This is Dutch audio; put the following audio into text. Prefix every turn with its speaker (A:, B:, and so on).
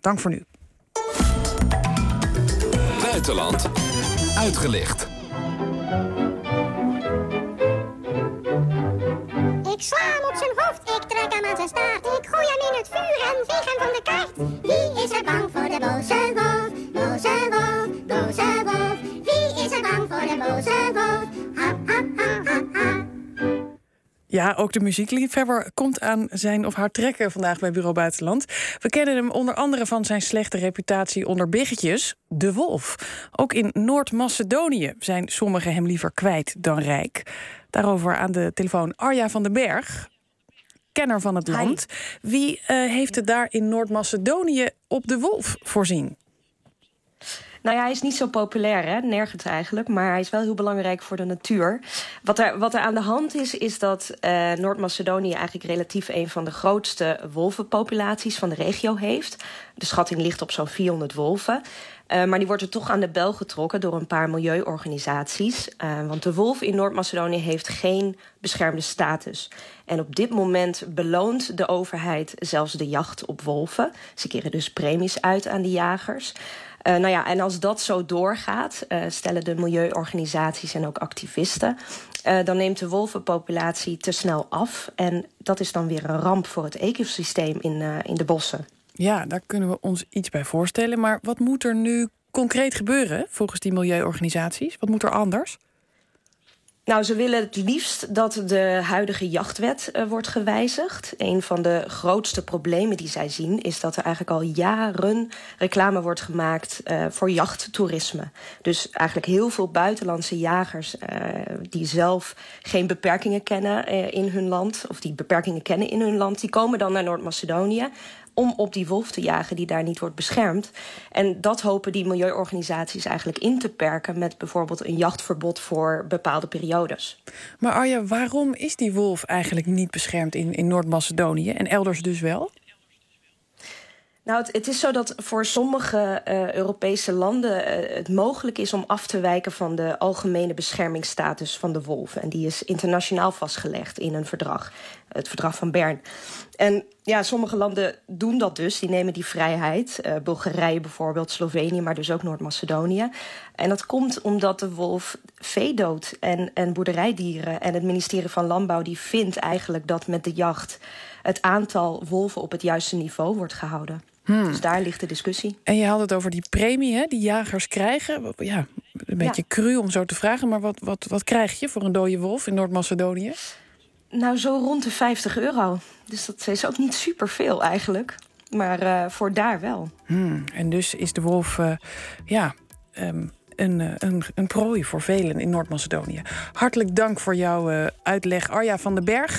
A: dank voor nu.
B: Buitenland uitgelicht.
C: Ik sla hem op zijn hoofd, ik trek hem aan zijn staart. Ik gooi hem in het vuur en veeg hem van de kaart. Wie is er bang voor de boze wolf? Boze wolf, boze wolf. Wie is er bang voor de boze wolf?
A: Ja, ook de muziekliefhebber komt aan zijn of haar trekken vandaag bij Bureau Buitenland. We kennen hem onder andere van zijn slechte reputatie onder biggetjes, de wolf. Ook in Noord-Macedonië zijn sommigen hem liever kwijt dan rijk. Daarover aan de telefoon Arja van den Berg, kenner van het land. Wie eh, heeft het daar in Noord-Macedonië op de wolf voorzien?
D: Nou ja, hij is niet zo populair, hè? nergens eigenlijk. Maar hij is wel heel belangrijk voor de natuur. Wat er, wat er aan de hand is, is dat uh, Noord-Macedonië eigenlijk relatief een van de grootste wolvenpopulaties van de regio heeft. De schatting ligt op zo'n 400 wolven. Uh, maar die wordt er toch aan de bel getrokken door een paar milieuorganisaties. Uh, want de wolf in Noord-Macedonië heeft geen beschermde status. En op dit moment beloont de overheid zelfs de jacht op wolven. Ze keren dus premies uit aan de jagers. Uh, nou ja, en als dat zo doorgaat, stellen de milieuorganisaties en ook activisten, dan neemt de wolvenpopulatie te snel af. En dat is dan weer een ramp voor het ecosysteem in, in de bossen.
A: Ja, daar kunnen we ons iets bij voorstellen. Maar wat moet er nu concreet gebeuren volgens die milieuorganisaties? Wat moet er anders?
D: Nou, ze willen het liefst dat de huidige jachtwet uh, wordt gewijzigd. Een van de grootste problemen die zij zien is dat er eigenlijk al jaren reclame wordt gemaakt uh, voor jachttoerisme. Dus eigenlijk heel veel buitenlandse jagers uh, die zelf geen beperkingen kennen in hun land, of die beperkingen kennen in hun land, die komen dan naar Noord-Macedonië om op die wolf te jagen die daar niet wordt beschermd. En dat hopen die milieuorganisaties eigenlijk in te perken met bijvoorbeeld een jachtverbod voor bepaalde periodes.
A: Maar Arja, waarom is die wolf eigenlijk niet beschermd in, in Noord-Macedonië en elders dus wel?
D: Nou, het, is zo dat voor sommige uh, Europese landen uh, het mogelijk is om af te wijken van de algemene beschermingsstatus van de wolf. En die is internationaal vastgelegd in een verdrag, het verdrag van Bern. En ja, sommige landen doen dat dus, die nemen die vrijheid. Uh, Bulgarije bijvoorbeeld, Slovenië, maar dus ook Noord-Macedonië. En dat komt omdat de wolf vee doodt en, en boerderijdieren. En het ministerie van Landbouw die vindt eigenlijk dat met de jacht het aantal wolven op het juiste niveau wordt gehouden. Hmm. Dus daar ligt de discussie.
A: En je had het over die premie hè, die jagers krijgen. Ja, een beetje ja. cru om zo te vragen, maar wat, wat, wat krijg je voor een dode wolf in Noord-Macedonië?
D: Nou, zo rond de 50 euro. Dus dat is ook niet superveel eigenlijk. Maar uh, voor daar wel.
A: Hmm. En dus is de wolf, uh, ja, um, een, een, een prooi voor velen in Noord-Macedonië. Hartelijk dank voor jouw uh, uitleg, Arja van den Berg.